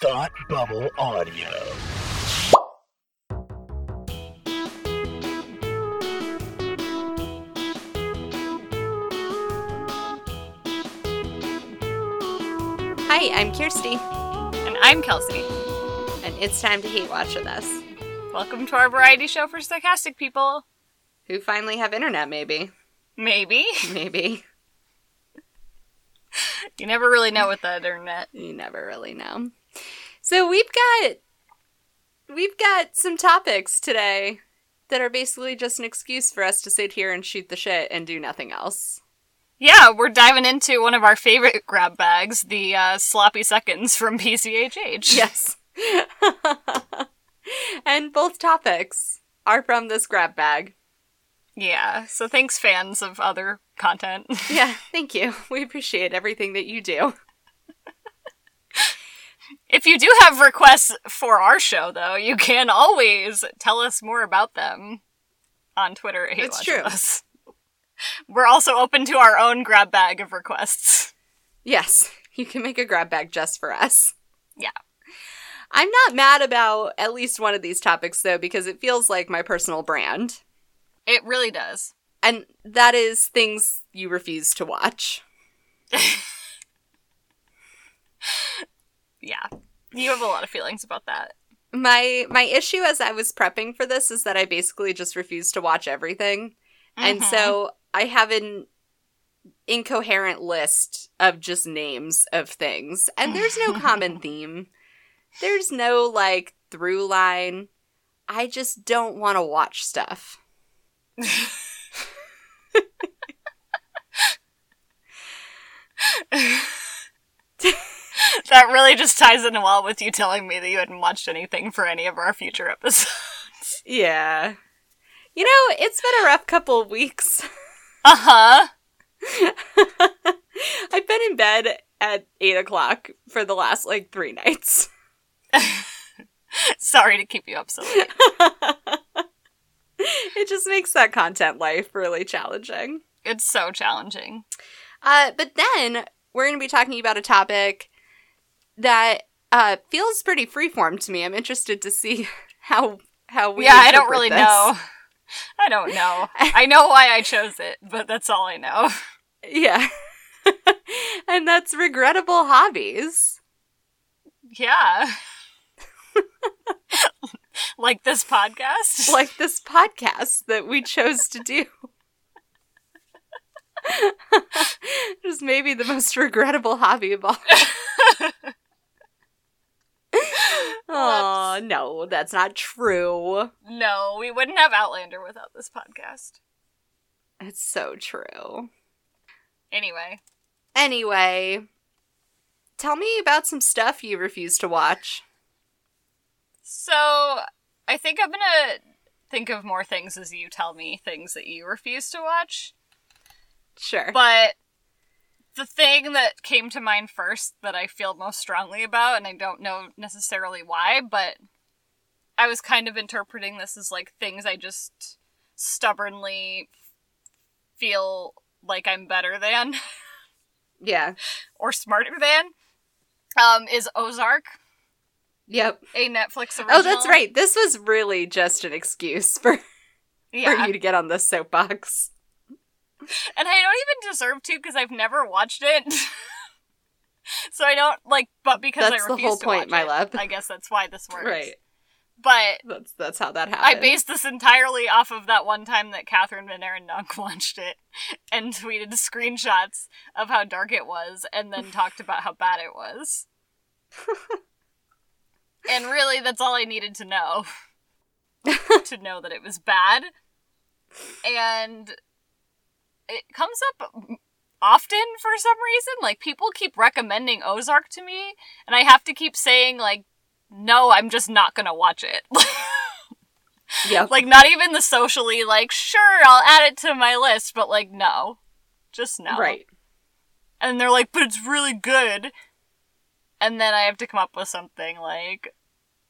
Thought Bubble Audio. Hi, I'm Kirsty, And I'm Kelsey. and it's time to hate watch with us. Welcome to our variety show for sarcastic people. Who finally have internet, maybe. Maybe. Maybe. You never really know with the internet. You never really know. So we've got we've got some topics today that are basically just an excuse for us to sit here and shoot the shit and do nothing else. Yeah, we're diving into one of our favorite grab bags, the uh, sloppy seconds from PCHH. Yes. and both topics are from this grab bag. Yeah, so thanks, fans of other content. Yeah, thank you. We appreciate everything that you do. If you do have requests for our show, though, you can always tell us more about them on Twitter at It's true. Us. We're also open to our own grab bag of requests. Yes, you can make a grab bag just for us. Yeah. I'm not mad about at least one of these topics though because it feels like my personal brand. It really does. And that is things you refuse to watch. Yeah. You have a lot of feelings about that. My my issue as I was prepping for this is that I basically just refuse to watch everything. And Mhm. so I have an incoherent list of just names of things. And there's no common theme. There's no like through line. I just don't want to watch stuff. that really just ties in well with you telling me that you hadn't watched anything for any of our future episodes. Yeah. You know, it's been a rough couple of weeks. Uh huh. I've been in bed at eight o'clock for the last like three nights. Sorry to keep you up so late. it just makes that content life really challenging. It's so challenging. Uh, but then we're going to be talking about a topic that uh, feels pretty freeform to me. I'm interested to see how how we. yeah, I don't really this. know. I don't know. I know why I chose it, but that's all I know. Yeah, and that's regrettable hobbies. Yeah. like this podcast? like this podcast that we chose to do. Just maybe the most regrettable hobby of all. Oh, no, that's not true. no, we wouldn't have Outlander without this podcast. It's so true. Anyway, Anyway, tell me about some stuff you refuse to watch. so I think I'm gonna think of more things as you tell me things that you refuse to watch. Sure. But the thing that came to mind first that I feel most strongly about, and I don't know necessarily why, but I was kind of interpreting this as like things I just stubbornly feel like I'm better than yeah. or smarter than. Um, is Ozark Yep. a Netflix original? Oh, that's right. This was really just an excuse for, Yeah, for you to get on the soapbox. and I don't even deserve to because I've never watched it. so I don't like, but because That's I the refuse whole to point, watch my it, love. I guess that's why this works. Right. But That's that's how that happened. I based this entirely off of that one time that Kathryn VanArendonk watched it and tweeted screenshots of how dark it was and then talked about how bad it was. and really, that's all I needed to know to know that it was bad. And it comes up often for some reason. Like, people keep recommending Ozark to me, and I have to keep saying, like, no, I'm just not gonna watch it. Yep. like not even the socially like sure i'll add it to my list but like no just no Right. and they're like but it's really good and then i have to come up with something like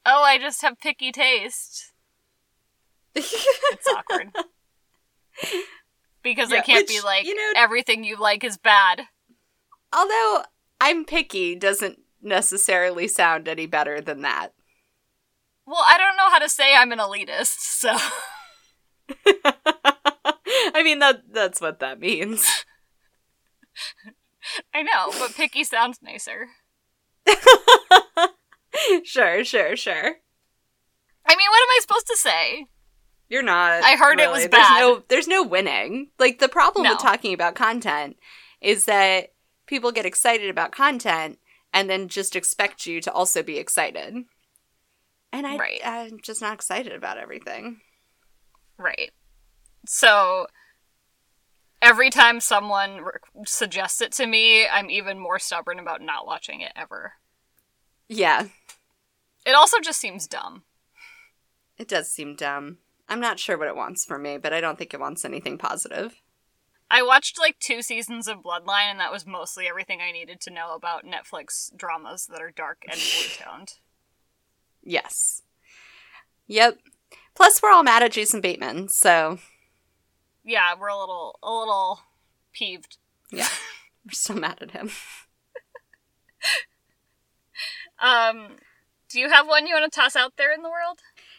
oh i just have picky taste it's awkward because i can't be like you know- everything you like is bad Although I'm picky doesn't necessarily sound any better than that. Well, I don't know how to say I'm an elitist, so. I mean that that's what that means. I know, but picky sounds nicer. sure, sure, sure. I mean, what am I supposed to say? You're not. I heard it was There's bad. no there's no winning. Like the problem No. with talking about content is that people get excited about content and then just expect you to also be excited. And I Right. I'm just not excited about everything. Right. So, every time someone re- suggests it to me, I'm even more stubborn about not watching it ever. Yeah, It also just seems dumb. it does seem dumb. I'm not sure what it wants from me, but I don't think it wants anything positive. I watched like two seasons of Bloodline, and that was mostly everything I needed to know about Netflix dramas that are dark and blue toned. Yes. Yep. Plus, we're all mad at Jason Bateman, so Yeah, we're a little, a little peeved. yeah, we're still mad at him. Um, do you have one you want to toss out there in the world?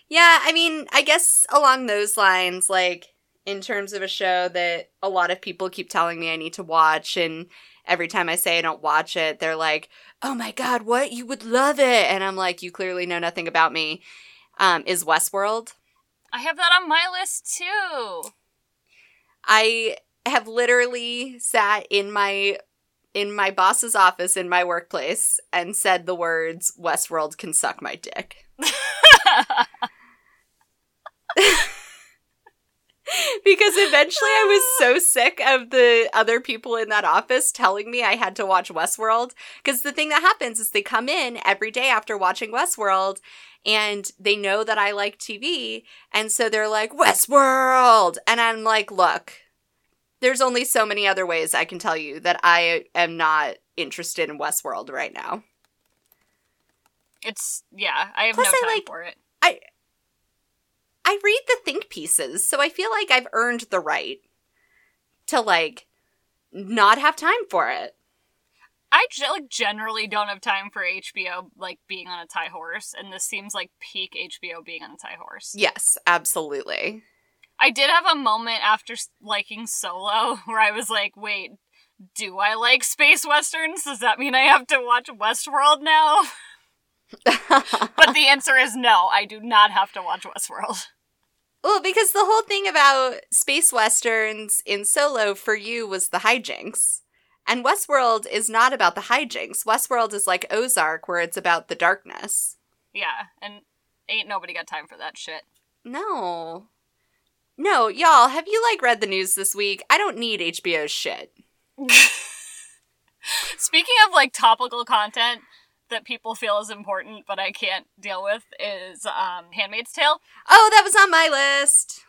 Yeah, I mean, I guess along those lines, like in terms of a show that a lot of people keep telling me I need to watch, and every time I say I don't watch it, they're like, "Oh my god, what? You would love it!" And I'm like, "You clearly know nothing about me." Um, is Westworld? I have that on my list too. I have literally sat in my in my boss's office in my workplace and said the words Westworld can suck my dick. because eventually I was so sick of the other people in that office telling me I had to watch Westworld. Because the thing that happens is they come in every day after watching Westworld and they know that I like TV. And so they're like, Westworld! And I'm like, look, there's only so many other ways I can tell you that I am not interested in Westworld right now. It's yeah, I have Plus no I time like- for it. I read the think pieces, so I feel like I've earned the right to like not have time for it. I like generally don't have time for HBO like being on a tie horse, and this seems like peak HBO being on a tie horse. Yes, absolutely. I did have a moment after liking Solo where I was like, wait, do I like space westerns? Does that mean I have to watch Westworld now? But the answer is no, I do not have to watch Westworld. Well, because the whole thing about space westerns in Solo for you was the hijinks. And Westworld is not about the hijinks. Westworld is like Ozark, where it's about the darkness. Yeah, and ain't nobody got time for that shit. No. No, y'all, have you like read the news this week? I don't need HBO's shit. Speaking of like topical content that people feel is important but I can't deal with is um Handmaid's Tale. Oh, that was on my list.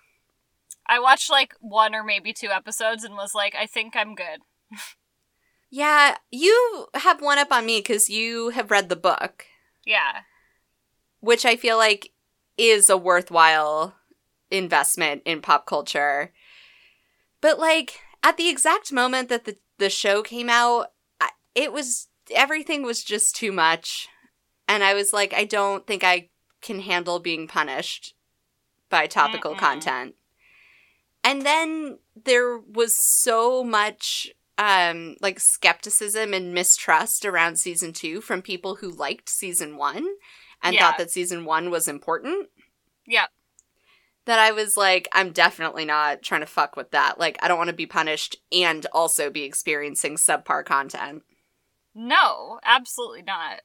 I watched like one or maybe two episodes and was like, I think I'm good. Yeah, you have one up on me because you have read the book, Yeah. which I feel like is a worthwhile investment in pop culture. But like at the exact moment that the the show came out, I, it was everything was just too much, and I was like, I don't think I can handle being punished by topical Mm-mm. content. And then there was so much um like skepticism and mistrust around season 2 from people who liked season 1 and Yeah. thought that season 1 was important Yeah. that I was like I'm definitely not trying to fuck with that. Like I don't want to be punished and also be experiencing subpar content. No, absolutely not.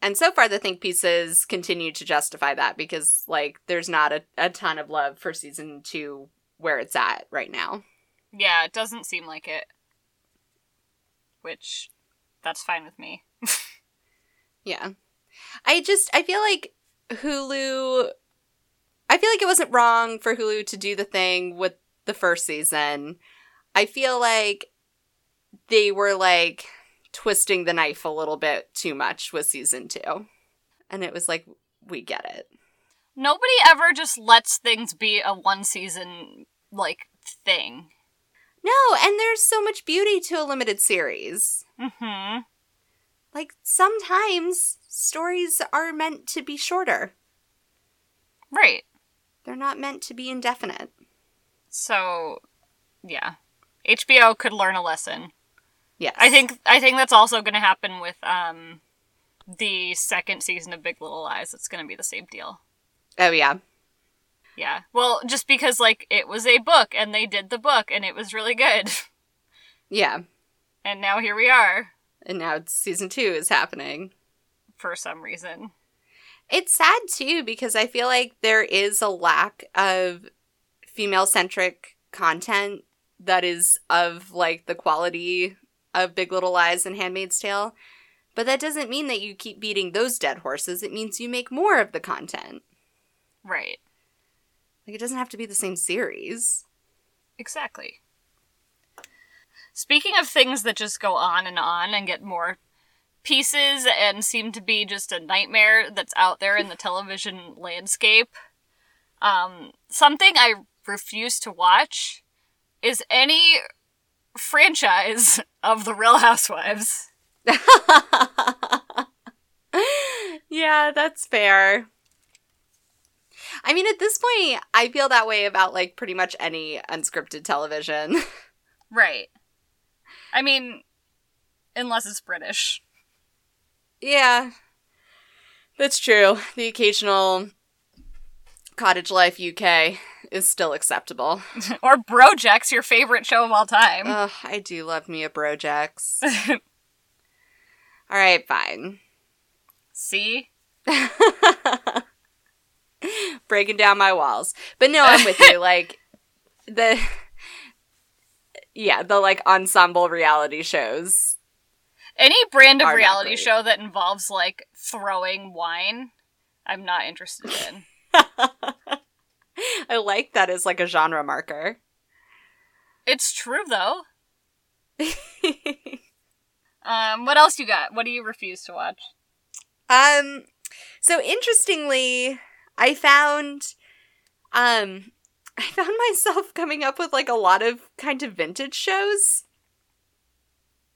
And so far the think pieces continue to justify that because like there's not a, a ton of love for season 2 where it's at right now. Yeah, it doesn't seem like it. Which that's fine with me. Yeah. I just I feel like Hulu I feel like it wasn't wrong for Hulu to do the thing with the first season. I feel like they were like twisting the knife a little bit too much with season 2. And it was like we get it. Nobody ever just lets things be a one season like thing. No, and there's so much beauty to a limited series. Mm-hmm. like sometimes stories are meant to be shorter. Right. They're not meant to be indefinite. So, yeah. HBO could learn a lesson. Yes. I think I think that's also going to happen with um the second season of Big Little Lies. It's going to be the same deal. Oh yeah. Yeah. Well, just because like it was a book and they did the book and it was really good. Yeah. And now here we are And now season 2 is happening. for some reason. It's sad too because I feel like there is a lack of female centric content that is of like the quality of Big Little Lies and Handmaid's Tale. But that doesn't mean that you keep beating those dead horses. It means you make more of the content. Right. Like it doesn't have to be the same series. Exactly. Speaking of things that just go on and on and get more pieces and seem to be just a nightmare that's out there in the television landscape, um, something I refuse to watch is any franchise of The Real Housewives. yeah, that's fair. I mean, at this point, I feel that way about like pretty much any unscripted television. Right. I mean, unless it's British. yeah, that's true. The occasional Cottage Life UK is still acceptable. or Brojack's your favorite show of all time. Ugh, I do love me a Brojax. All right, fine. See? Breaking down my walls. But no, I'm with you. Like, the. Yeah, the like ensemble reality shows. Any brand of reality show that involves like throwing wine, I'm not interested in. I like that as like a genre marker. it's true though. Um, what else you got? What do you refuse to watch? um so interestingly, I found um I found myself coming up with like a lot of kind of vintage shows.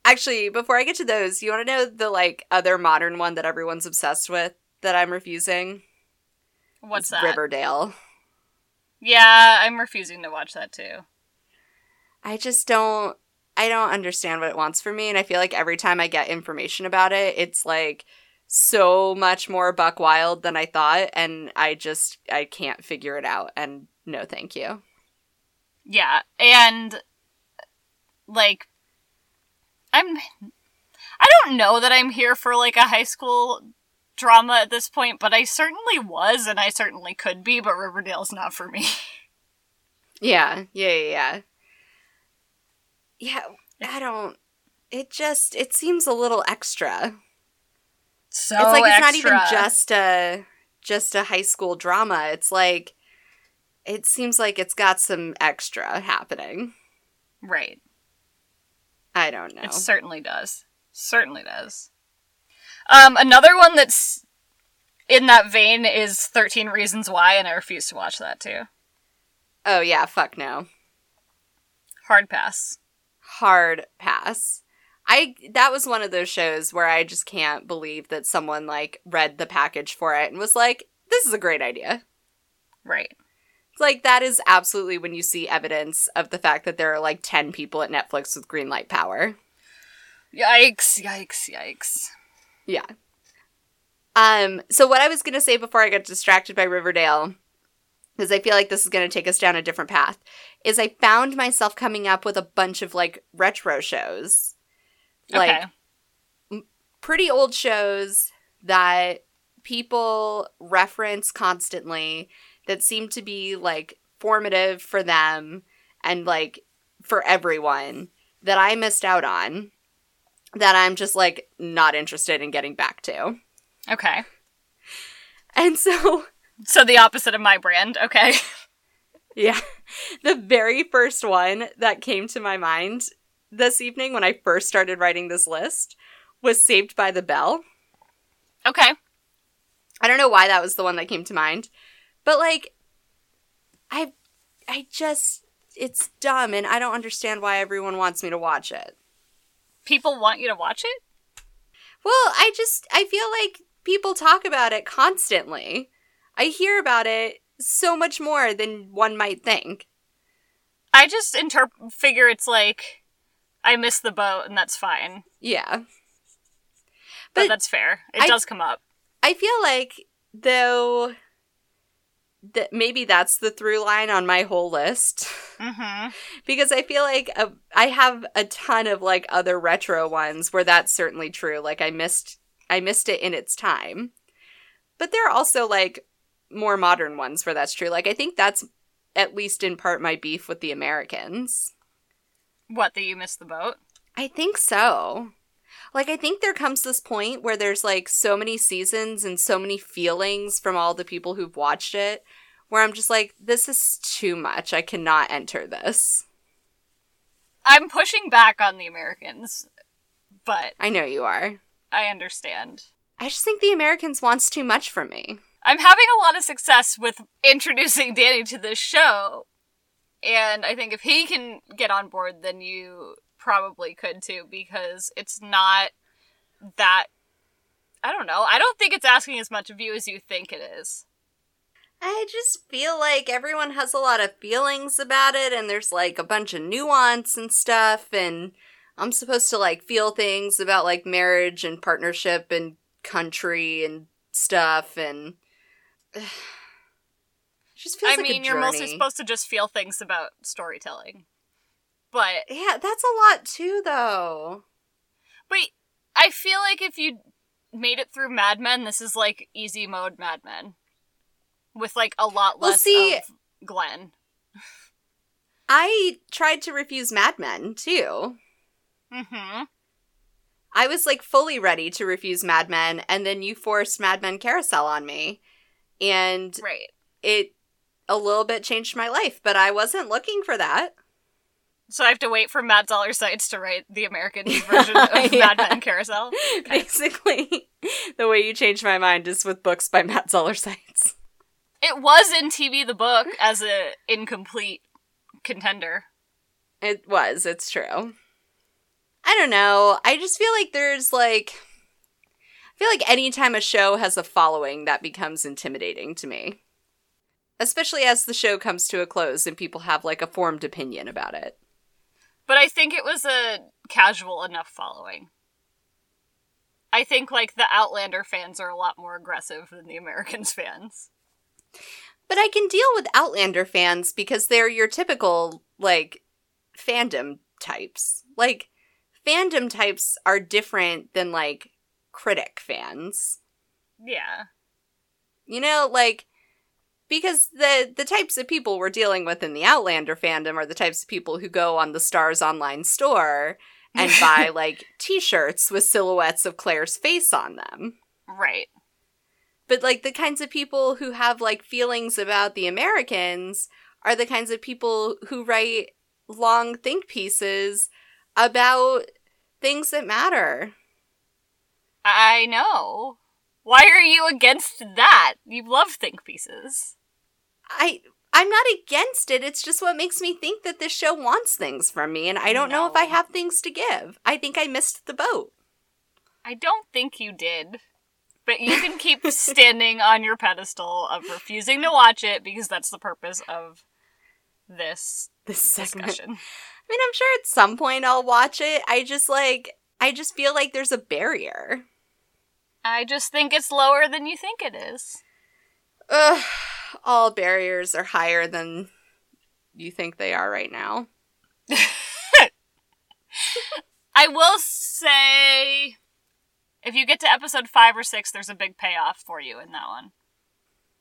Actually, before I get to those, you want to know the like other modern one that everyone's obsessed with that I'm refusing? What's It's that? Riverdale. Yeah, I'm refusing to watch that too. I just don't I don't understand what it wants from me and I feel like every time I get information about it it's like so much more buck wild than I thought and I just I can't figure it out and no thank you. Yeah, and like I'm I don't know that I'm here for like a high school drama at this point, but I certainly was and I certainly could be, but Riverdale's not for me. Yeah, yeah, yeah. Yeah, yeah I don't it just it seems a little extra. So it's like it's not even just a just a high school drama. It's like it seems like it's got some extra happening. right. I don't know. It certainly does. Certainly does. Um, another one that's in that vein is 13 Reasons Why, and I refuse to watch that too. Oh yeah, fuck no. Hard pass. Hard pass. I that was one of those shows where I just can't believe that someone like read the package for it and was like, "This is a great idea." Right. Like that is absolutely when you see evidence of the fact that there are like 10 people at Netflix with green light power. Yikes, yikes, yikes. Yeah. Um so what I was going to say before I got distracted by Riverdale because I feel like this is going to take us down a different path is I found myself coming up with a bunch of like retro shows. Like okay. pretty old shows that people reference constantly that seem to be like formative for them and like for everyone that I missed out on that I'm just like not interested in getting back to. Okay. And so, So the opposite of my brand. Okay. yeah, the very first one that came to my mind this evening when I first started writing this list was Saved by the Bell. Okay. I don't know why that was the one that came to mind, but like, I, I just it's dumb, and I don't understand why everyone wants me to watch it. People want you to watch it? Well, I just I feel like people talk about it constantly. I hear about it so much more than one might think. I just interp- figure it's like I missed the boat and that's fine. Yeah. But, But that's fair. It I- does come up. I feel like though that maybe that's the through line on my whole list Mm-hmm. because I feel like uh, I have a ton of like other retro ones where that's certainly true. Like I missed I missed it in its time. But there are also like more modern ones where that's true. Like I think that's at least in part my beef with the Americans. What, that you missed the boat? I think so. Like I think there comes this point where there's like so many seasons and so many feelings from all the people who've watched it where I'm just like this is too much. I cannot enter this. I'm pushing back on the Americans, but I know you are. I understand. I just think the Americans wants too much from me. I'm having a lot of success with introducing Danny to this show. And I think if he can get on board, then you probably could too, because it's not that. I don't know. I don't think it's asking as much of you as you think it is. I just feel like everyone has a lot of feelings about it and there's like a bunch of nuance and stuff and I'm supposed to like feel things about like marriage and partnership and country and stuff and it just feels I like mean, a you're mostly supposed to just feel things about storytelling. But Yeah, that's a lot too though. but I feel like if you made it through Mad Men, this is like easy mode Mad Men. With like a lot Well, less see- of Glenn. I tried to refuse Mad Men too. Mm-hmm. I was like fully ready to refuse Mad Men, and then you forced Mad Men Carousel on me. And Right. it a little bit changed my life, but I wasn't looking for that. So I have to wait for Matt Zoller Seitz to write the American version of Yeah. Mad Men Carousel. Basically, the way you changed my mind is with books by Matt Zoller Seitz. It was in TV the book as a incomplete contender. It was, it's true. I don't know. I just feel like there's like I feel like anytime a show has a following that becomes intimidating to me. Especially as the show comes to a close and people have like a formed opinion about it. But I think it was a casual enough following. I think like the Outlander fans are a lot more aggressive than the Americans fans. But I can deal with Outlander fans because they're your typical, like, fandom types. Like, fandom types are different than, like, critic fans. Yeah. You know, like, because the, the types of people we're dealing with in the Outlander fandom are the types of people who go on the Starz online store and buy, like, t shirts with silhouettes of Claire's face on them. Right. But like the kinds of people who have like feelings about the Americans are the kinds of people who write long think pieces about things that matter. I know. Why are you against that? You love think pieces. I I'm not against it. It's just what makes me think that this show wants things from me and I don't know if I have things to give. I think I missed the boat. I don't think you did. But you can keep standing on your pedestal of refusing to watch it because that's the purpose of this This segment. discussion. I mean, I'm sure at some point I'll watch it. I just like I just feel like there's a barrier. I just think it's lower than you think it is. Ugh, all barriers are higher than you think they are right now. I will say if you get to episode 5 or 6 there's a big payoff for you in that one.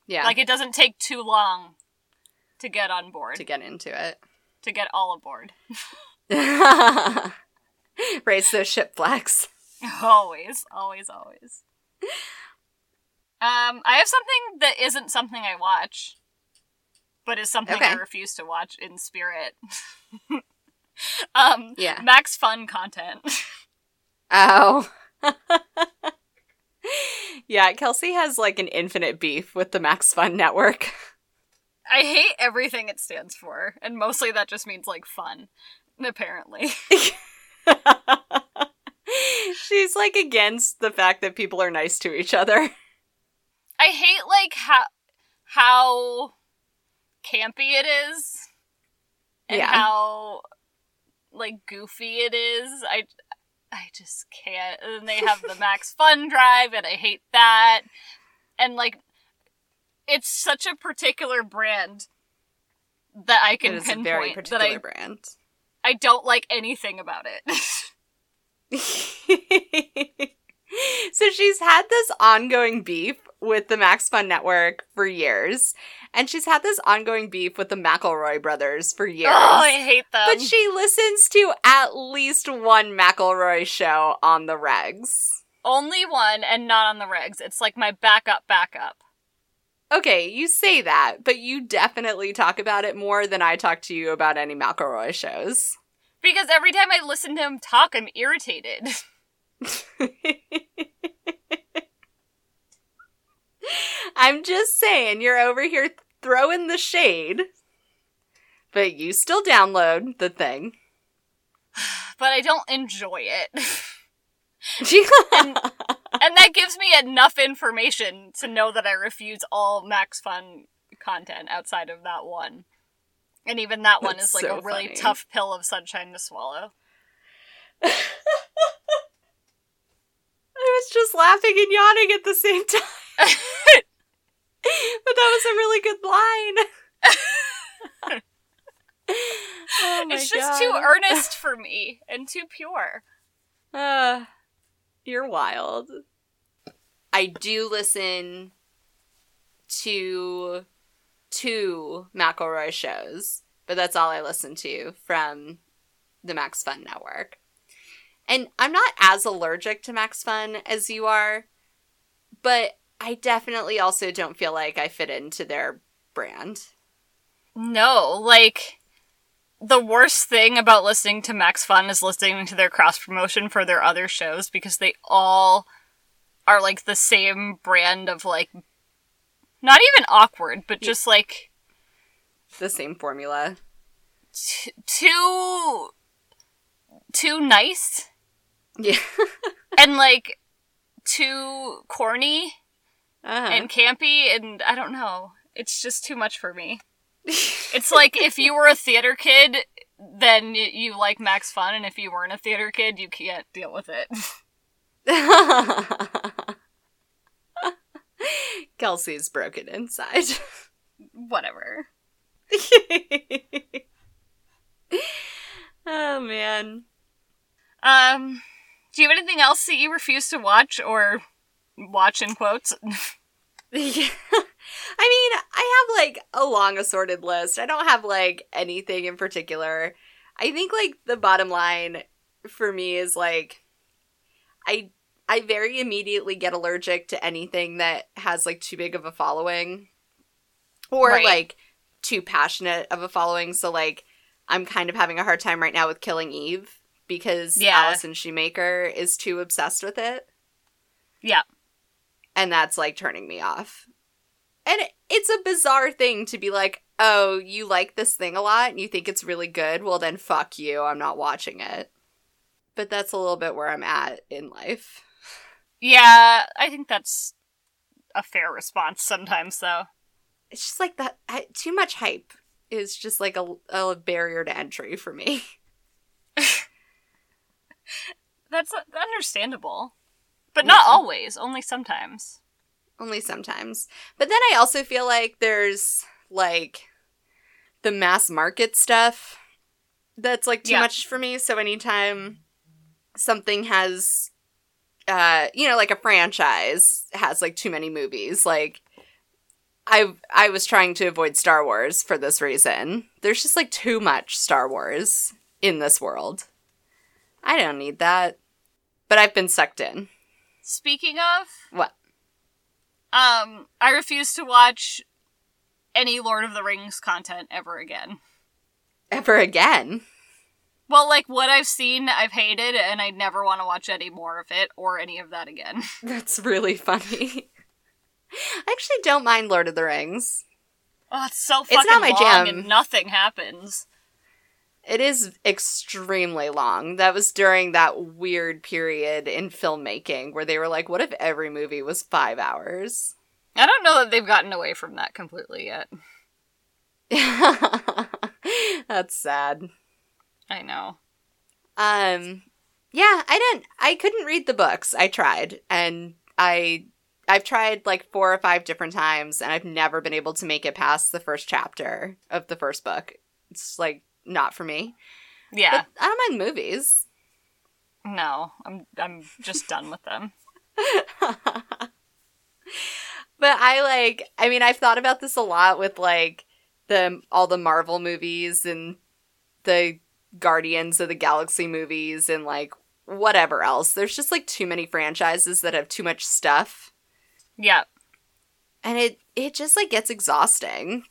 Yeah, Like it doesn't take too long to get on board, to to, get into it. To get all aboard. Raise those ship flags. always, always, always. Um, I have something that isn't something I watch, but is something I refuse to watch in spirit. um, Yeah. Max Fun content. Oh. yeah, Kelsey has like an infinite beef with the Max Fun Network. I hate everything it stands for, and mostly that just means like fun, apparently. She's like against the fact that people are nice to each other. I hate like how how campy it is and Yeah. how like goofy it is. I I just can't. And they have the Max Fun Drive, and I hate that. And like, it's such a particular brand that I can It is a pinpoint very that I brand. I don't like anything about it. so she's had this ongoing beef with the Max Fun Network for years, and she's had this ongoing beef with the McElroy brothers for years. oh, I hate them. but she listens to at least one McElroy show on the regs. Only one, and not on the regs. It's like my backup, backup. Okay, you say that, but you definitely talk about it more than I talk to you about any McElroy shows. Because every time I listen to him talk, I'm irritated. I'm just saying, you're over here throwing the shade, but you still download the thing. but I don't enjoy it. and that gives me enough information to know that I refuse all Max Fun content outside of that one. And even that one That's is like so a really funny. tough pill of sunshine to swallow. I was just laughing and yawning at the same time. but that was a really good line. oh my it's just too earnest for me and too pure. Uh, you're wild. I do listen to two McElroy shows, but that's all I listen to from the Max Fun Network. And I'm not as allergic to Max Fun as you are, but I definitely also don't feel like I fit into their brand. No, like the worst thing about listening to Max Fun is listening to their cross promotion for their other shows because they all are like the same brand of like not even awkward, but just like The same formula. t- too too nice Yeah. and like too corny uh-huh. and campy and I don't know. It's just too much for me. It's like if you were a theater kid, then you like Max Fun, and if you weren't a theater kid, you can't deal with it. Kelsey's broken inside. Whatever. oh man. Um, do you have anything else that you refuse to watch or watch in quotes? Yeah. I mean, I have like a long assorted list. I don't have like anything in particular. I think like the bottom line for me is like I I very immediately get allergic to anything that has like too big of a following or Right. like too passionate of a following. So like I'm kind of having a hard time right now with Killing Eve because Yeah. Allison Shoemaker is too obsessed with it yeah. And that's like turning me off. And it's a bizarre thing to be like, "Oh, you like this thing a lot and you think it's really good. Well, then fuck you. I'm not watching it." But that's a little bit where I'm at in life. Yeah, I think that's a fair response sometimes, though. It's just like that too much hype is just like a, a barrier to entry for me. That's understandable. But not Yeah. always, only sometimes. Only sometimes. But then I also feel like there's like the mass market stuff that's like too Yeah. much for me. So anytime something has uh you know, like a franchise has like too many movies, like I I was trying to avoid Star Wars for this reason. There's just like too much Star Wars in this world. I don't need that. But I've been sucked in. Speaking of, What? um, I refuse to watch any Lord of the Rings content ever again. Ever again? Well, like what I've seen, I've hated, and I never want to watch any more of it or any of that again. That's really funny. I actually don't mind Lord of the Rings. Oh, it's so It's fucking not my long jam. and nothing happens. It is extremely long. That was during that weird period in filmmaking where they were like, what if every movie was five hours? I don't know that they've gotten away from that completely yet. That's sad. I know. Um yeah, I didn't I couldn't read the books. I tried and I I've tried like four or five different times and I've never been able to make it past the first chapter of the first book. It's like not for me. Yeah. But I don't mind movies. No, I'm I'm just done with them. But I like I mean I've thought about this a lot with like the all the Marvel movies and the Guardians of the Galaxy movies and like whatever else. There's just like too many franchises that have too much stuff Yeah. and it it just like gets exhausting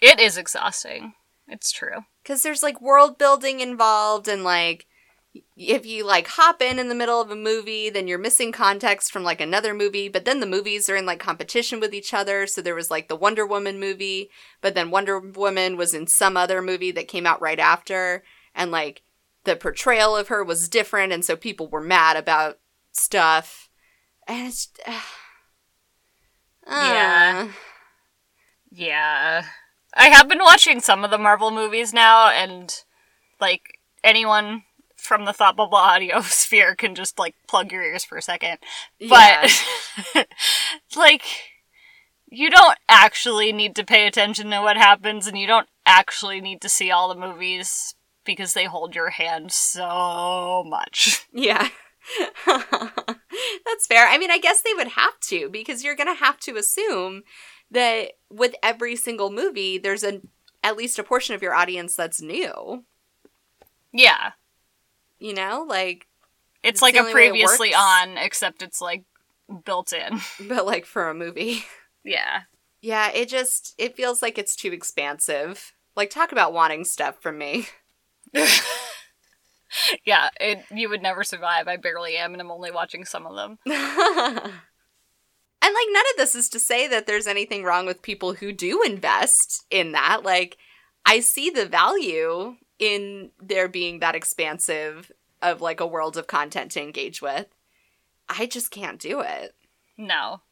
It is exhausting. It's true. Cuz there's like world building involved and like if you like hop in in the middle of a movie then you're missing context from like another movie but then the movies are in like competition with each other so there was like the wonder woman movie but then wonder woman was in some other movie that came out right after and like the portrayal of her was different and so people were mad about stuff and it's uh, Yeah. Yeah. I have been watching some of the Marvel movies now, and, like, anyone from the Thought Bubble audio sphere can just, like, plug your ears for a second. yeah. But, like, you don't actually need to pay attention to what happens, and you don't actually need to see all the movies because they hold your hand so much. Yeah. That's fair. I mean, I guess they would have to because you're going to have to assume that with every single movie there's a at least a portion of your audience that's new. Yeah. You know, like It's It's like a it previously on, except it's, like, built in. but like for a movie. Yeah. Yeah, it just it feels like it's too expansive. Like talk about wanting stuff from me. Yeah, it, you would never survive. I barely am, and I'm only watching some of them. And like none of this is to say that there's anything wrong with people who do invest in that. Like I see the value in there being that expansive of like a world of content to engage with. I just can't do it. No.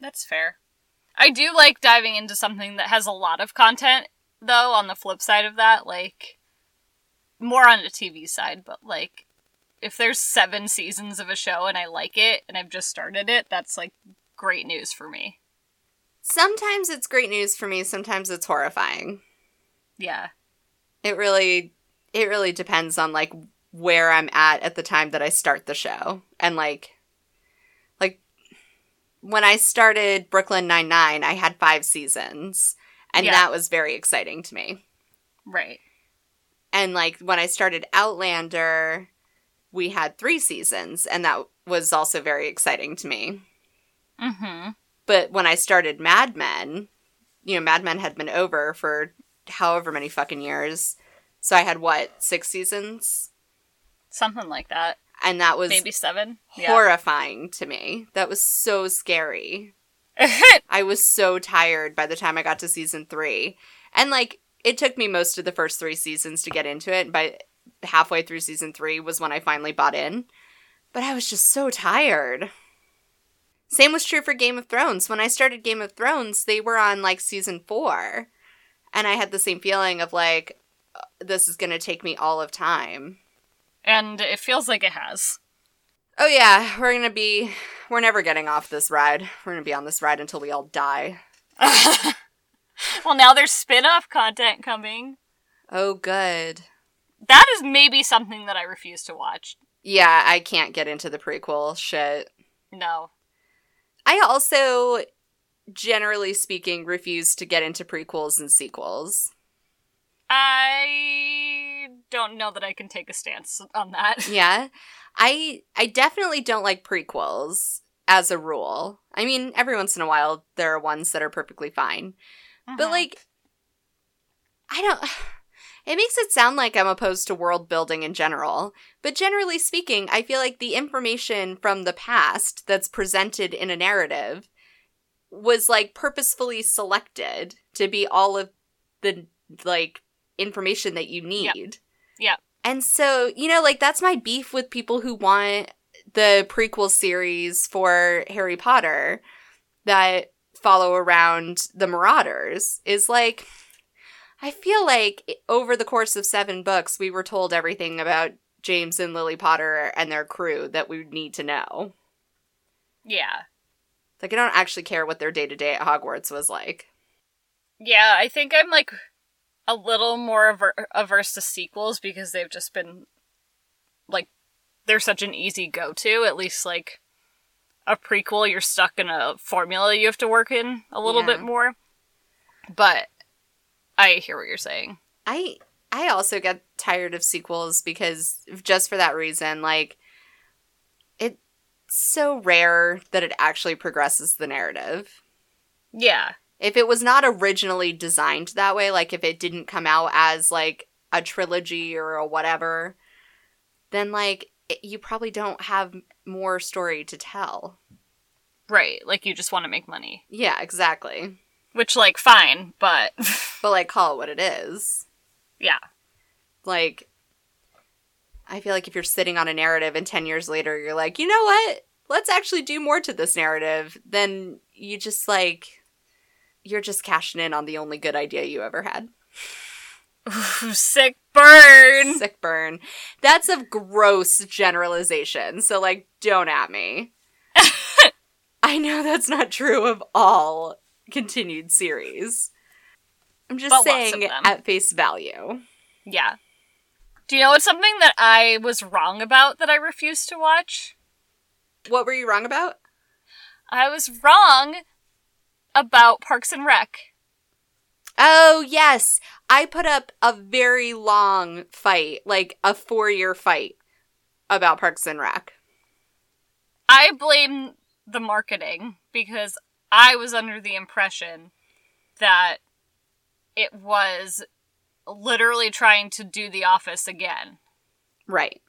That's fair. I do like diving into something that has a lot of content, though, on the flip side of that. Like, more on the TV side, but like, if there's seven seasons of a show and I like it and I've just started it, that's like great news for me. Sometimes it's great news for me, sometimes it's horrifying. Yeah. It really it really depends on like where I'm at at the time that I start the show. And like like when I started Brooklyn Nine-Nine, I had 5 seasons, and Yeah. that was very exciting to me. Right. And like when I started Outlander, we had 3 seasons, and that was also very exciting to me. Mm hmm. But when I started Mad Men, you know, Mad Men had been over for however many fucking years. So I had what, 6 seasons? Something like that. And that was Maybe seven. horrifying to me. That was so scary. I was so tired by the time I got to season three. And like, it took me most of the first three seasons to get into it. And by halfway through season three was when I finally bought in. But I was just so tired. Same was true for Game of Thrones. When I started Game of Thrones, they were on like season four. And I had the same feeling of like, uh, this is going to take me all of time. and it feels like it has. Oh yeah, we're gonna be we're never getting off this ride. We're gonna be on this ride until we all die. well, now there's spin off content coming. Oh good. That is maybe something that I refuse to watch. Yeah, I can't get into the prequel shit. No. I also generally speaking refuse to get into prequels and sequels. I don't know that I can take a stance on that. Yeah. I I definitely don't like prequels as a rule. I mean, every once in a while there are ones that are perfectly fine. But Mhm. like I don't it makes it sound like I'm opposed to world building in general, but generally speaking, I feel like the information from the past that's presented in a narrative was like purposefully selected to be all of the like information that you need. Yep. And so, you know, like that's my beef with people who want the prequel series for Harry Potter that follow around the Marauders is like I feel like over the course of 7 books we were told everything about James and Lily Potter and their crew that we would need to know. Yeah. Like I don't actually care what their day-to-day at Hogwarts was like. Yeah, I think I'm like a little more aver- averse to sequels because they've just been like they're such an easy go to. At least like a prequel, you're stuck in a formula you have to work in a little Yeah. bit more. But I hear what you're saying. I I also get tired of sequels because just for that reason, like it's so rare that it actually progresses the narrative. Yeah. If it was not originally designed that way, like if it didn't come out as like a trilogy or a whatever, then like it, you probably don't have more story to tell. Right. Like you just want to make money. Yeah, exactly. Which like fine, but But like call it what it is. yeah. like I feel like if you're sitting on a narrative and 10 years later you're like, "You know what? Let's actually do more to this narrative." Then you just like you're just cashing in on the only good idea you ever had. Ooh, sick burn. Sick burn. That's a gross generalization. So like don't at me. I know that's not true of all continued series. I'm just But saying at face value. Yeah. Do you know what's something that I was wrong about that I refused to watch? What were you wrong about? I was wrong about Parks and Rec. Oh, yes. I put up a very long fight, like a four year fight about Parks and Rec. I blame the marketing because I was under the impression that it was literally trying to do The Office again. Right.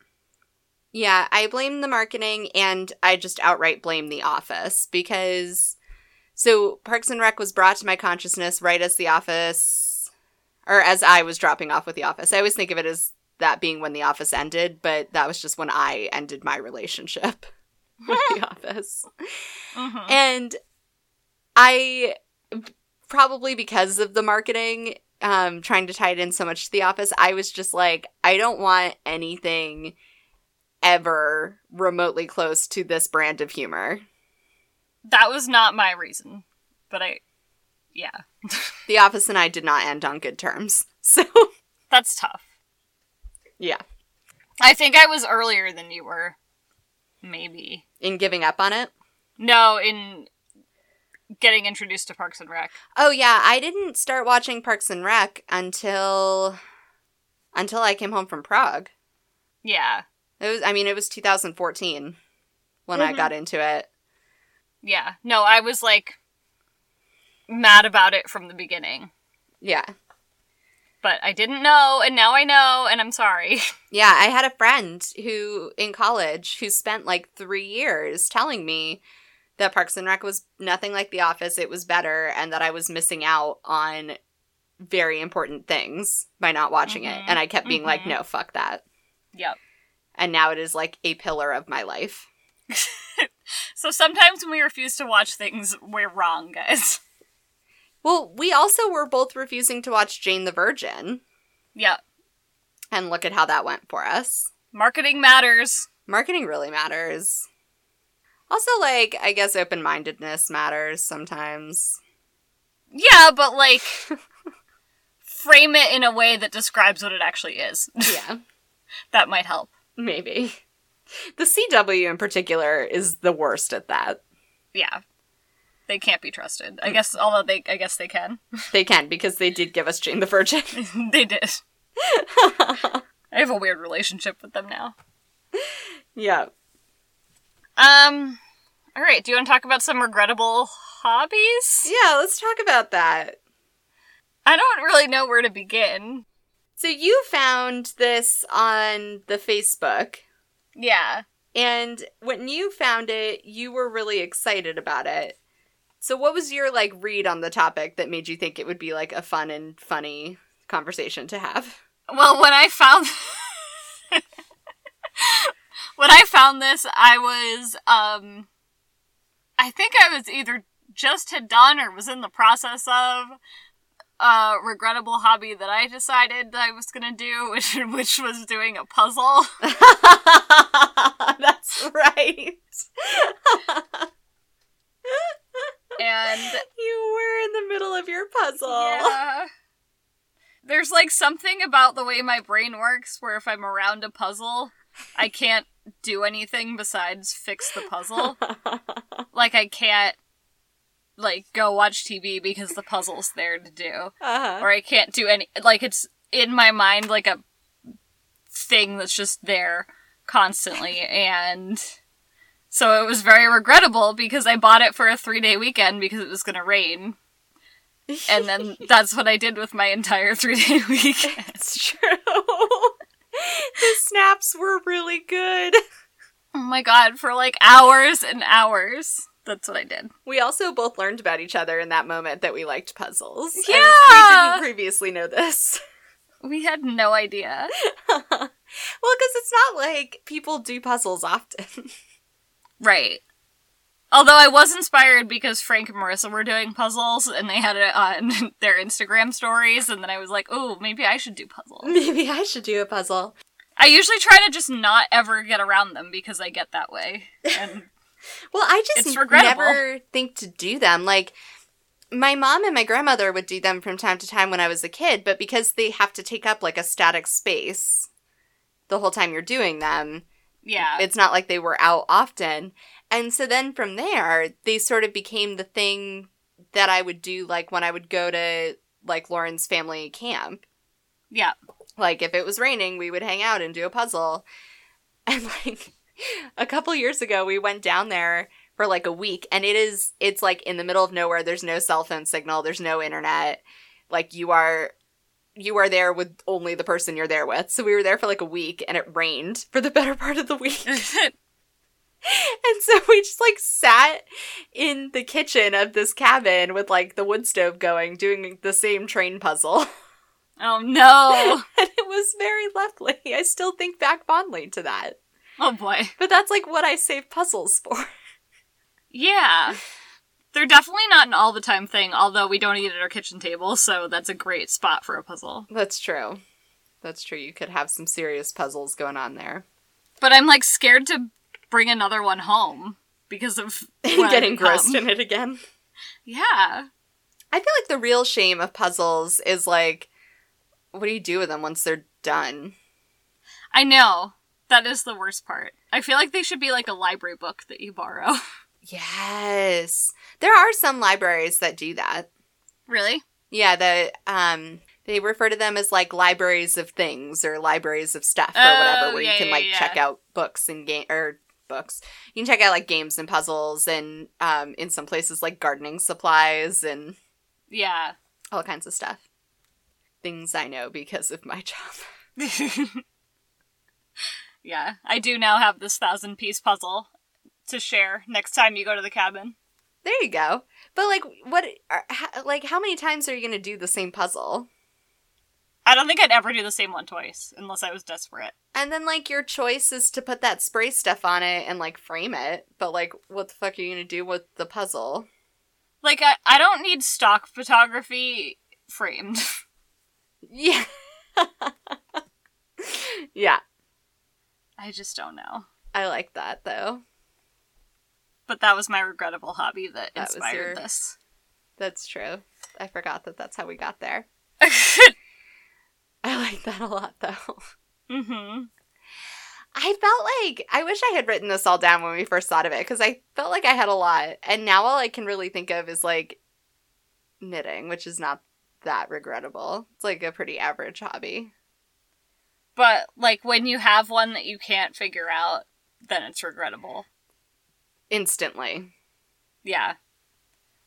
Yeah, I blame the marketing and I just outright blame The Office because. So, Parks and Rec was brought to my consciousness right as The Office, or as I was dropping off with The Office. I always think of it as that being when The Office ended, but that was just when I ended my relationship with The Office. Mhm. And I probably because of the marketing, um, trying to tie it in so much to the office, I was just like, I don't want anything ever remotely close to this brand of humor. That was not my reason. But I. Yeah. The office and I did not end on good terms. So That's tough. yeah. I think I was earlier than you were. Maybe. In giving up on it. No, in getting introduced to Parks and Rec. Oh yeah, I didn't start watching Parks and Rec until until I came home from Prague. Yeah. It was I mean it was 2014 when I Mhm. got into it. Yeah. No, I was like mad about it from the beginning. Yeah. But I didn't know, and now I know, and I'm sorry. Yeah, I had a friend who in college who spent like three years telling me that Parks and Rec was nothing like The Office. It was better, and that I was missing out on very important things by not watching it. Mhm, And I kept being like, mhm. no, fuck that. yep. And now it is like a pillar of my life. So sometimes when we refuse to watch things, we're wrong, guys. Well, we also were both refusing to watch Jane the Virgin, Yep. and look at how that went for us. Marketing matters. Marketing really matters. Also, like, I guess open mindedness matters sometimes. Yeah, but like frame it in a way that describes what it actually is. Yeah. that might help. Maybe. The CW in particular is the worst at that. Yeah. They can't be trusted. I mm. guess although they I guess they can. They can because they did give us Jane the Virgin. they did. I have a weird relationship with them now. yeah. Um all right, do you want to talk about some regrettable hobbies? Yeah, let's talk about that. I don't really know where to begin. So you found this on the Facebook, Yeah. and when you found it, you were really excited about it. So what was your like read on the topic that made you think it would be like a fun and funny conversation to have. Well, when I found when I found this, I was um I think I was either just had done or was in the process of a regrettable hobby that I decided I was gonna do, which which was doing a puzzle. That's right. And you were in the middle of your puzzle. yeah. There's like something about the way my brain works where if I'm around a puzzle, I can't do anything besides fix the puzzle. like I can't like go watch TV because the puzzle's there to do. uh-huh. Or I can't do any like it's in my mind like a thing that's just there constantly and so it was very regrettable because I bought it for a 3-day weekend because it was going to rain. And then that's what I did with my entire 3-day weekend. It's true. The snaps were really good. Oh my god, for like hours and hours. That's what I did. We also both learned about each other in that moment that we liked puzzles. And Yeah! we didn't previously know this. We had no idea. well, because it's not like people do puzzles often. Right. Although I was inspired because Frank and Marissa were doing puzzles and they had it on their Instagram stories, and then I was like, oh, maybe I should do puzzles. Maybe I should do a puzzle. I usually try to just not ever get around them because I get that way. And Well, I just never think to do them. Like my mom and my grandmother would do them from time to time when I was a kid, but because they have to take up like a static space the whole time you're doing them, yeah. it's not like they were out often. And so then from there, they sort of became the thing that I would do like when I would go to like Lauren's family camp. yeah. Like if it was raining, we would hang out and do a puzzle. And like a couple years ago, we went down there for like a week and it is it's like in the middle of nowhere. There's no cell phone signal, there's no internet. Like you are you are there with only the person you're there with. So we were there for like a week and it rained for the better part of the week. And so we just like sat in the kitchen of this cabin with like the wood stove going, doing the same train puzzle. Oh no. and it was very lovely. I still think back fondly to that. Oh boy. But that's like what I save puzzles for. Yeah. They're definitely not an all the time thing, although we don't eat at our kitchen table, so that's a great spot for a puzzle. That's true. That's true. You could have some serious puzzles going on there. But I'm like scared to bring another one home because of getting engrossed in it again. Yeah. I feel like the real shame of puzzles is like, what do you do with them once they're done? I know. That is the worst part. I feel like they should be like a library book that you borrow. Yes. There are some libraries that do that. really? Yeah, the um they refer to them as like libraries of things or libraries of stuff or Oh, whatever where yeah, you can yeah, like yeah. check out books and game or books. You can check out like games and puzzles and um in some places like gardening supplies and Yeah. all kinds of stuff. Things I know because of my job. yeah. I do now have this thousand piece puzzle to share next time you go to the cabin. There you go. But like what are, like how many times are you going to do the same puzzle? I don't think I'd ever do the same one twice unless I was desperate. And then like your choice is to put that spray stuff on it and like frame it, but like what the fuck are you going to do with the puzzle? Like I, I don't need stock photography framed. Yeah. yeah, I just don't know. I like that though. But that was my regrettable hobby that, That inspired your- this. That's true. I forgot that that's how we got there. I like that a lot though. mm-hmm. I felt like I wish I had written this all down when we first thought of it because I felt like I had a lot, and now all I can really think of is like knitting, which is not that regrettable. It's like a pretty average hobby. But like when you have one that you can't figure out, then it's regrettable. Instantly. Yeah.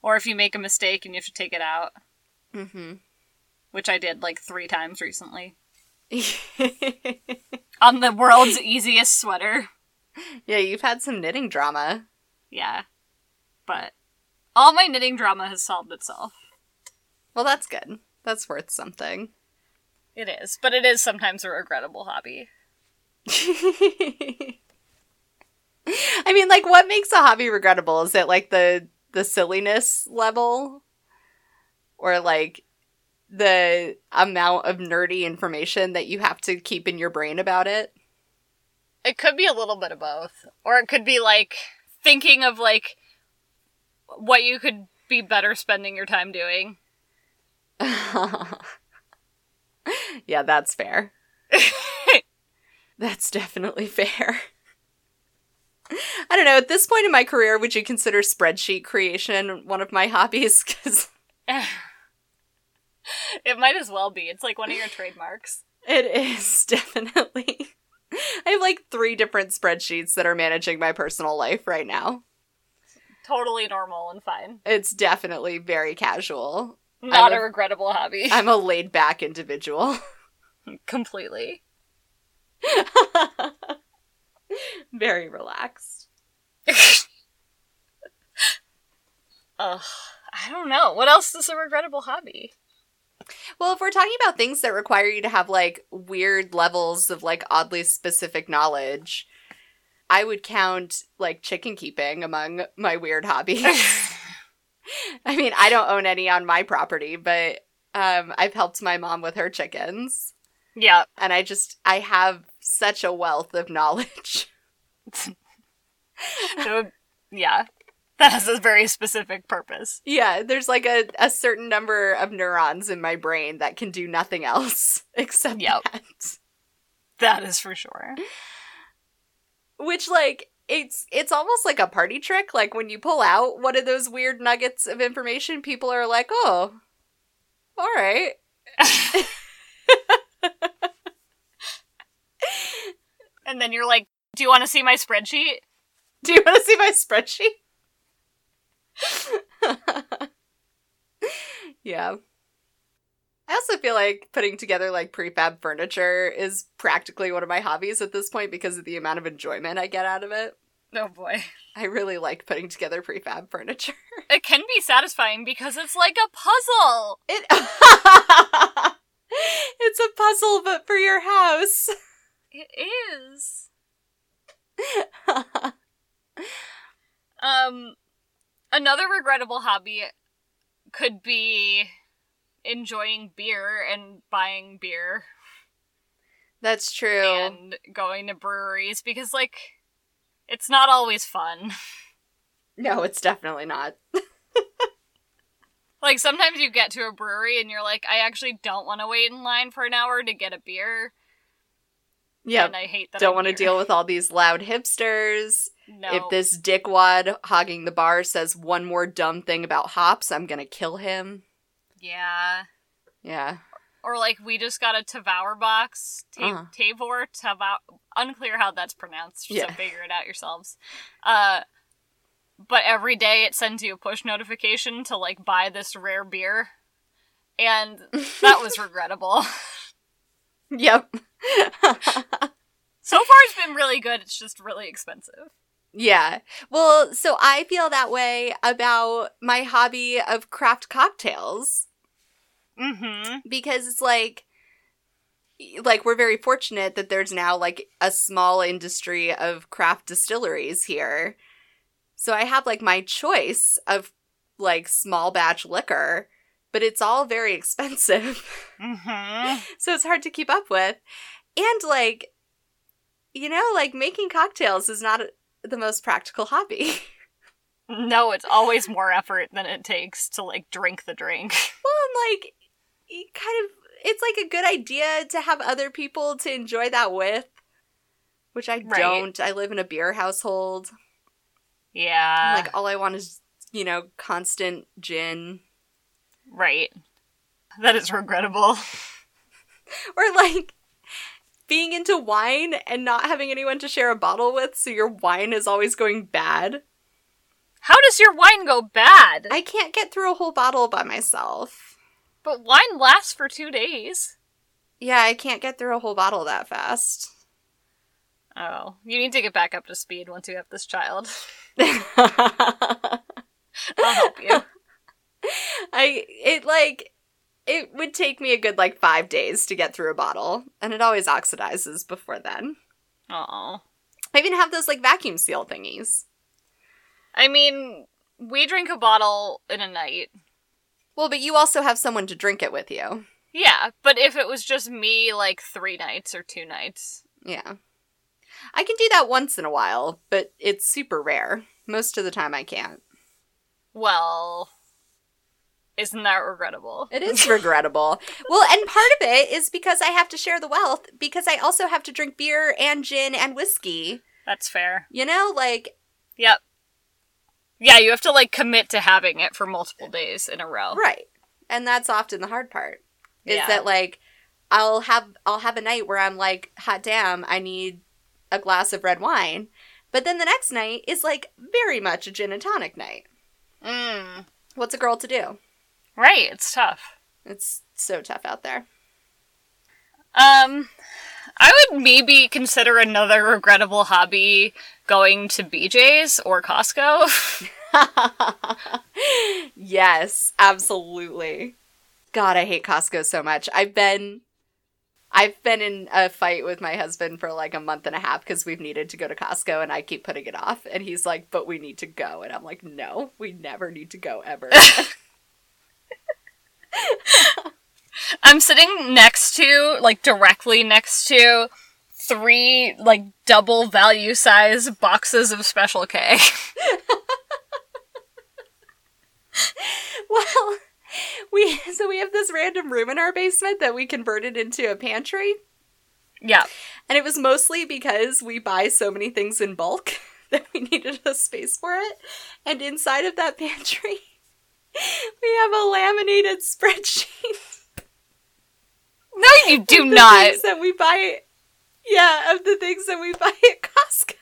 Or if you make a mistake and you have to take it out, Mm-hmm. which I did like three times recently. On the world's easiest sweater. yeah, you've had some knitting drama. Yeah. But all my knitting drama has solved itself. Well, that's good. That's worth something. It is, but it is sometimes a regrettable hobby. I mean, like, what makes a hobby regrettable? Is it like the the silliness level, or like the amount of nerdy information that you have to keep in your brain about it? It could be a little bit of both, or it could be like thinking of like what you could be better spending your time doing. yeah, that's fair. that's definitely fair. I don't know. At this point in my career, would you consider spreadsheet creation one of my hobbies? Because it might as well be. It's like one of your trademarks. it is definitely. I have like three different spreadsheets that are managing my personal life right now. Totally normal and fine. It's definitely very casual. Not I'm a a- regrettable hobby. I'm a laid back individual. Completely. very relaxed. Ugh. I don't know. What else is a regrettable hobby? Well, if we're talking about things that require you to have like weird levels of like oddly specific knowledge, I would count like chicken keeping among my weird hobbies. I mean, I don't own any on my property, but um, I've helped my mom with her chickens, yeah. and I just I have such a wealth of knowledge. Would- yeah. That has a very specific purpose. yeah, there's like a, a certain number of neurons in my brain that can do nothing else except Yep. that. That is for sure. Which like it's it's almost like a party trick. Like when you pull out one of those weird nuggets of information, people are like, "Oh, all right." and then you're like, do you want to see my spreadsheet? Do you want to see my spreadsheet? yeah. I also feel like putting together like prefab furniture is practically one of my hobbies at this point because of the amount of enjoyment I get out of it. Oh boy. I really like putting together prefab furniture. It can be satisfying because it's like a puzzle. It It's a puzzle but for your house. It is. Um, another regrettable hobby could be enjoying beer and buying beer That's true. and going to breweries because, like, it's not always fun. no, it's definitely not. Like, sometimes you get to a brewery and you're like, I actually don't want to wait in line for an hour to get a beer. Yeah. And I hate that. Don't want to deal with all these loud hipsters. No. If this dickwad hogging the bar says one more dumb thing about hops, I'm gonna kill him. Yeah. Yeah. Or like we just got a Tavour box, Ta- Uh-huh. Tavor, Tavour, unclear how that's pronounced, Yeah. so figure it out yourselves. Uh, but every day it sends you a push notification to like buy this rare beer, and that was regrettable. Yep. so far it's been really good. It's just really expensive. yeah. Well, so I feel that way about my hobby of craft cocktails. Mm-hmm. because it's like like we're very fortunate that there's now like a small industry of craft distilleries here. So I have like my choice of like small batch liquor, but it's all very expensive. Mm-hmm. so it's hard to keep up with. And like you know, like making cocktails is not the most practical hobby. No, it's always more effort than it takes to like drink the drink. Well, and like, kind of, it's like a good idea to have other people to enjoy that with, which I Right. don't. I live in a beer household. Yeah. like, all I want is, you know, constant gin. right. That is regrettable. Or like, being into wine and not having anyone to share a bottle with, so your wine is always going bad. How does your wine go bad? I can't get through a whole bottle by myself. But wine lasts for two days. Yeah, I can't get through a whole bottle that fast. Oh, you need to get back up to speed once you have this child. I'll help you. I it like it would take me a good like five days to get through a bottle, and it always oxidizes before then. Oh. I even have those like vacuum seal thingies. I mean, we drink a bottle in a night. Well, but you also have someone to drink it with you. Yeah, but if it was just me, like three nights or two nights. Yeah. I can do that once in a while, but it's super rare. Most of the time I can't. Well, isn't that regrettable? It is regrettable. Well, and part of it is because I have to share the wealth because I also have to drink beer and gin and whiskey. That's fair. You know, like Yep. Yeah, you have to like commit to having it for multiple days in a row. right. And that's often the hard part. Is Yeah. that like I'll have I'll have a night where I'm like, hot damn, I need a glass of red wine. But then the next night is like very much a gin and tonic night. Mm. What's a girl to do? Right, it's tough. It's so tough out there. Um, I would maybe consider another regrettable hobby going to BJ's or Costco. yes, absolutely. God, I hate Costco so much. I've been I've been in a fight with my husband for like a month and a half because we've needed to go to Costco and I keep putting it off. And he's like, but we need to go. And I'm like, no, we never need to go ever. I'm sitting next to, like, directly next to three, like, double value size boxes of Special K. well, we so we have this random room in our basement that we converted into a pantry. yeah. And it was mostly because we buy so many things in bulk that we needed a space for it. And inside of that pantry, we have a laminated spreadsheet. No, you do of the not. Things that we buy. Yeah, of the things that we buy at Costco.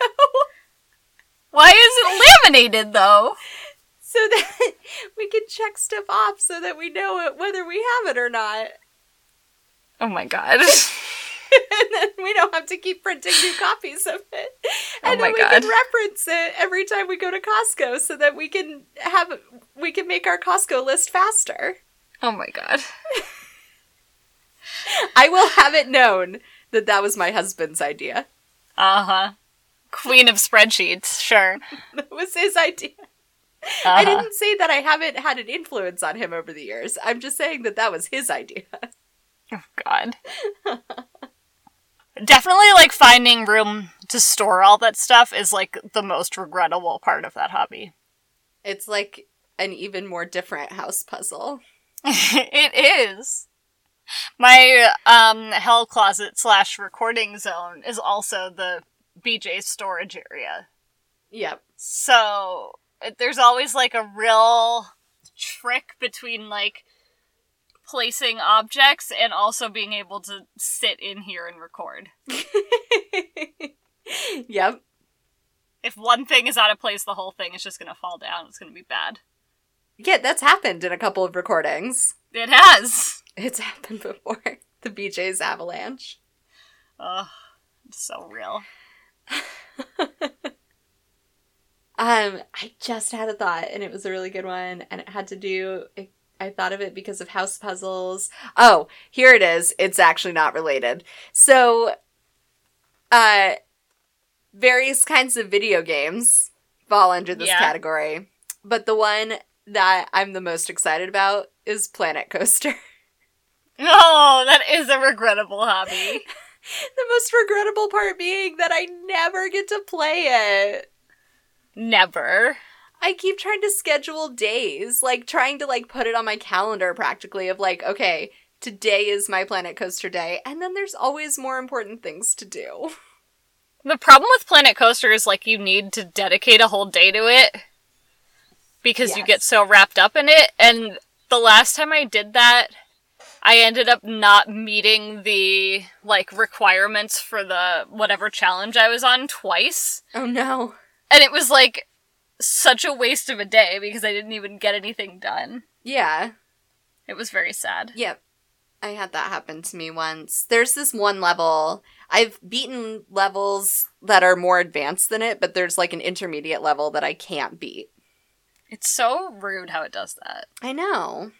Why is it laminated, though? so that we can check stuff off so that we know it, whether we have it or not. Oh my god. and then we don't have to keep printing new copies of it. Oh And my then we God. can reference it every time we go to Costco so that we can have we can make our Costco list faster. Oh my god. I will have it known that that was my husband's idea. Uh huh. Queen of spreadsheets, sure. That was his idea. Uh-huh. I didn't say that I haven't had an influence on him over the years. I'm just saying that that was his idea. Oh god. Definitely like finding room to store all that stuff is like the most regrettable part of that hobby. It's like an even more different house puzzle. it is. My um hell closet slash recording zone is also the BJ storage area. Yep. So it- there's always like a real trick between like placing objects and also being able to sit in here and record. yep. If one thing is out of place, the whole thing is just gonna fall down. It's gonna be bad. Yeah, that's happened in a couple of recordings. It has. It's happened before. The BJ's avalanche. Oh, so real. Um, I just had a thought, and it was a really good one, and it had to do. It, I thought of it because of house puzzles. Oh, here it is. It's actually not related. So, uh, various kinds of video games fall under this Yeah. category, but the one that I'm the most excited about is Planet Coaster. Oh, that is a regrettable hobby. the most regrettable part being that I never get to play it. Never. I keep trying to schedule days, like trying to like put it on my calendar practically of like, okay, today is my Planet Coaster day, and then there's always more important things to do. The problem with Planet Coaster is like you need to dedicate a whole day to it because you get so wrapped up in it. And the last time I did that, I ended up not meeting the like requirements for the whatever challenge I was on twice. Oh no. And it was like such a waste of a day because I didn't even get anything done. Yeah. It was very sad. Yep. I had that happen to me once. There's this one level. I've beaten levels that are more advanced than it, but there's like an intermediate level that I can't beat. It's so rude how it does that. I know.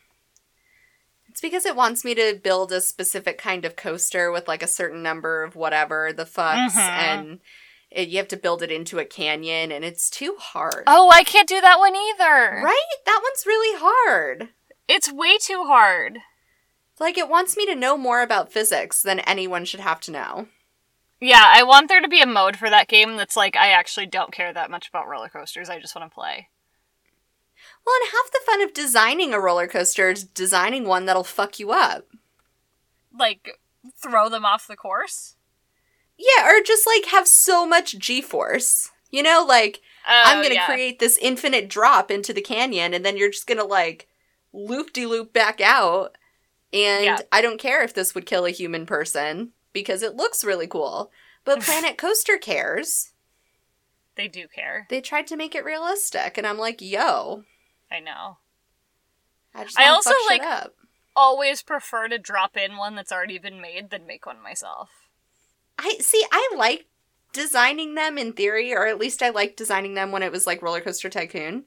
It's because it wants me to build a specific kind of coaster with like a certain number of whatever the fucks, Mhm. and it, you have to build it into a canyon, and it's too hard. Oh, I can't do that one either. right? That one's really hard. It's way too hard. Like it wants me to know more about physics than anyone should have to know. Yeah, I want there to be a mode for that game that's like I actually don't care that much about roller coasters. I just want to play. Well, and half the fun of designing a roller coaster is designing one that'll fuck you up. Like throw them off the course. Yeah, or just like have so much G force. You know, like oh, I'm Oh, gonna yeah. create this infinite drop into the canyon, and then you're just gonna like loop de loop back out. And Yeah. I don't care if this would kill a human person because it looks really cool. But Planet Coaster cares. They do care. They tried to make it realistic, and I'm like, yo, I know. I just I also, like-. Always prefer to drop in one that's already been made than make one myself. I see. I like designing them in theory, or at least I like designing them when it was like Roller Coaster Tycoon.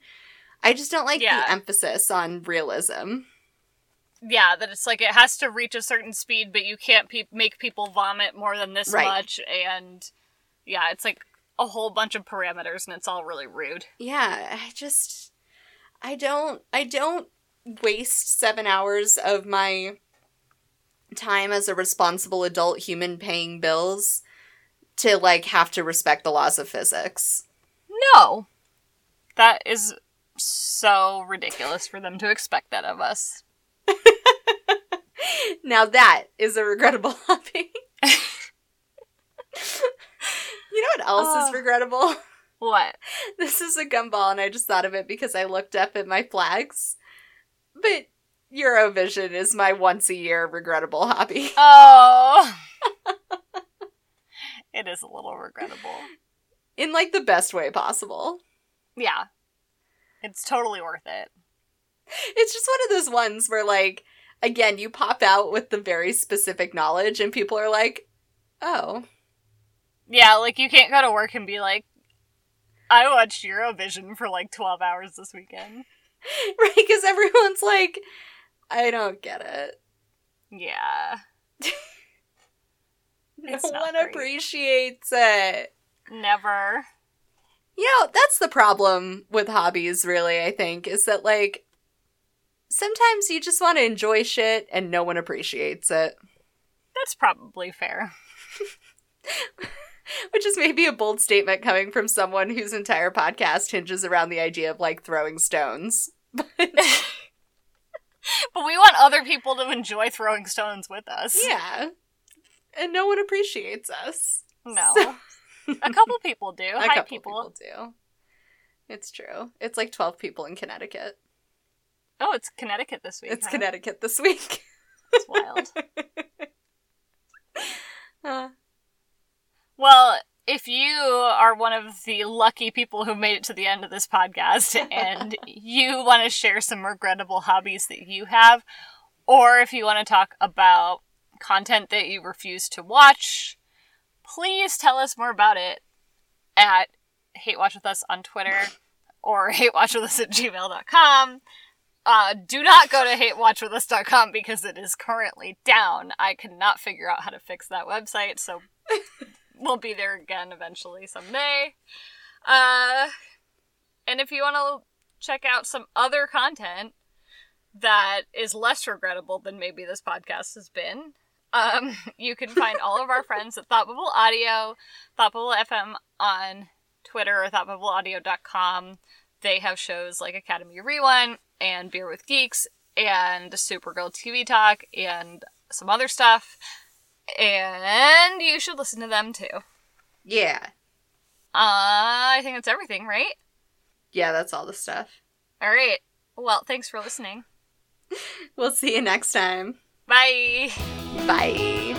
I just don't like Yeah. the emphasis on realism. Yeah, that it's like it has to reach a certain speed, but you can't pe- make people vomit more than this Right. much, and yeah, it's like a whole bunch of parameters, and it's all really rude. Yeah, I just I don't I don't waste 7 hours of my time as a responsible adult human paying bills to like have to respect the laws of physics. No, that is so ridiculous for them to expect that of us. Now that is a regrettable hobby. you know what else Oh. is uh. regrettable? What? This is a gumball, and I just thought of it because I looked up at my flags. But Eurovision is my once a year regrettable hobby. Oh, it is a little regrettable. In like the best way possible. Yeah, it's totally worth it. It's just one of those ones where, like, again, you pop out with the very specific knowledge, and people are like, oh. Yeah, like you can't go to work and be like, I watched Eurovision for like 12 hours this weekend. Right? Because everyone's like, I don't get it. Yeah. No one great. appreciates it. Never. You know, that's the problem with hobbies, really, I think, is that, like, sometimes you just want to enjoy shit and no one appreciates it. That's probably fair. Which is maybe a bold statement coming from someone whose entire podcast hinges around the idea of, like, throwing stones. But, we want other people to enjoy throwing stones with us. yeah. And no one appreciates us. No. So- a couple people do. A Hi, couple people. people do. It's true. It's like 12 people in Connecticut. Oh, it's Connecticut this week. It's huh? Connecticut this week. It's wild. Uh, Well, if you are one of the lucky people who made it to the end of this podcast and you want to share some regrettable hobbies that you have, or if you want to talk about content that you refuse to watch, please tell us more about it at Hate Watch With Us on Twitter or hatewatchwithus at gmail.com. Uh, do not go to hatewatchwithus.com because it is currently down. I cannot figure out how to fix that website, so we'll be there again eventually someday. Uh, and if you want to check out some other content that is less regrettable than maybe this podcast has been, um, you can find all of our friends at Thought Bubble Audio, Thought Bubble FM on Twitter or thoughtbubbleaudio.com. They have shows like Academy Rewind and Beer with Geeks and Supergirl TV Talk and some other stuff. And you should listen to them too. yeah. Uh, I think that's everything, right? Yeah, that's all the stuff. All right. Well, thanks for listening. We'll see you next time. Bye. Bye.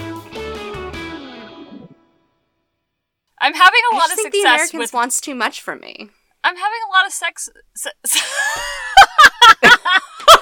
I'm having a I lot of think the Americans with. wants too much from me. I'm having a lot of sex. se-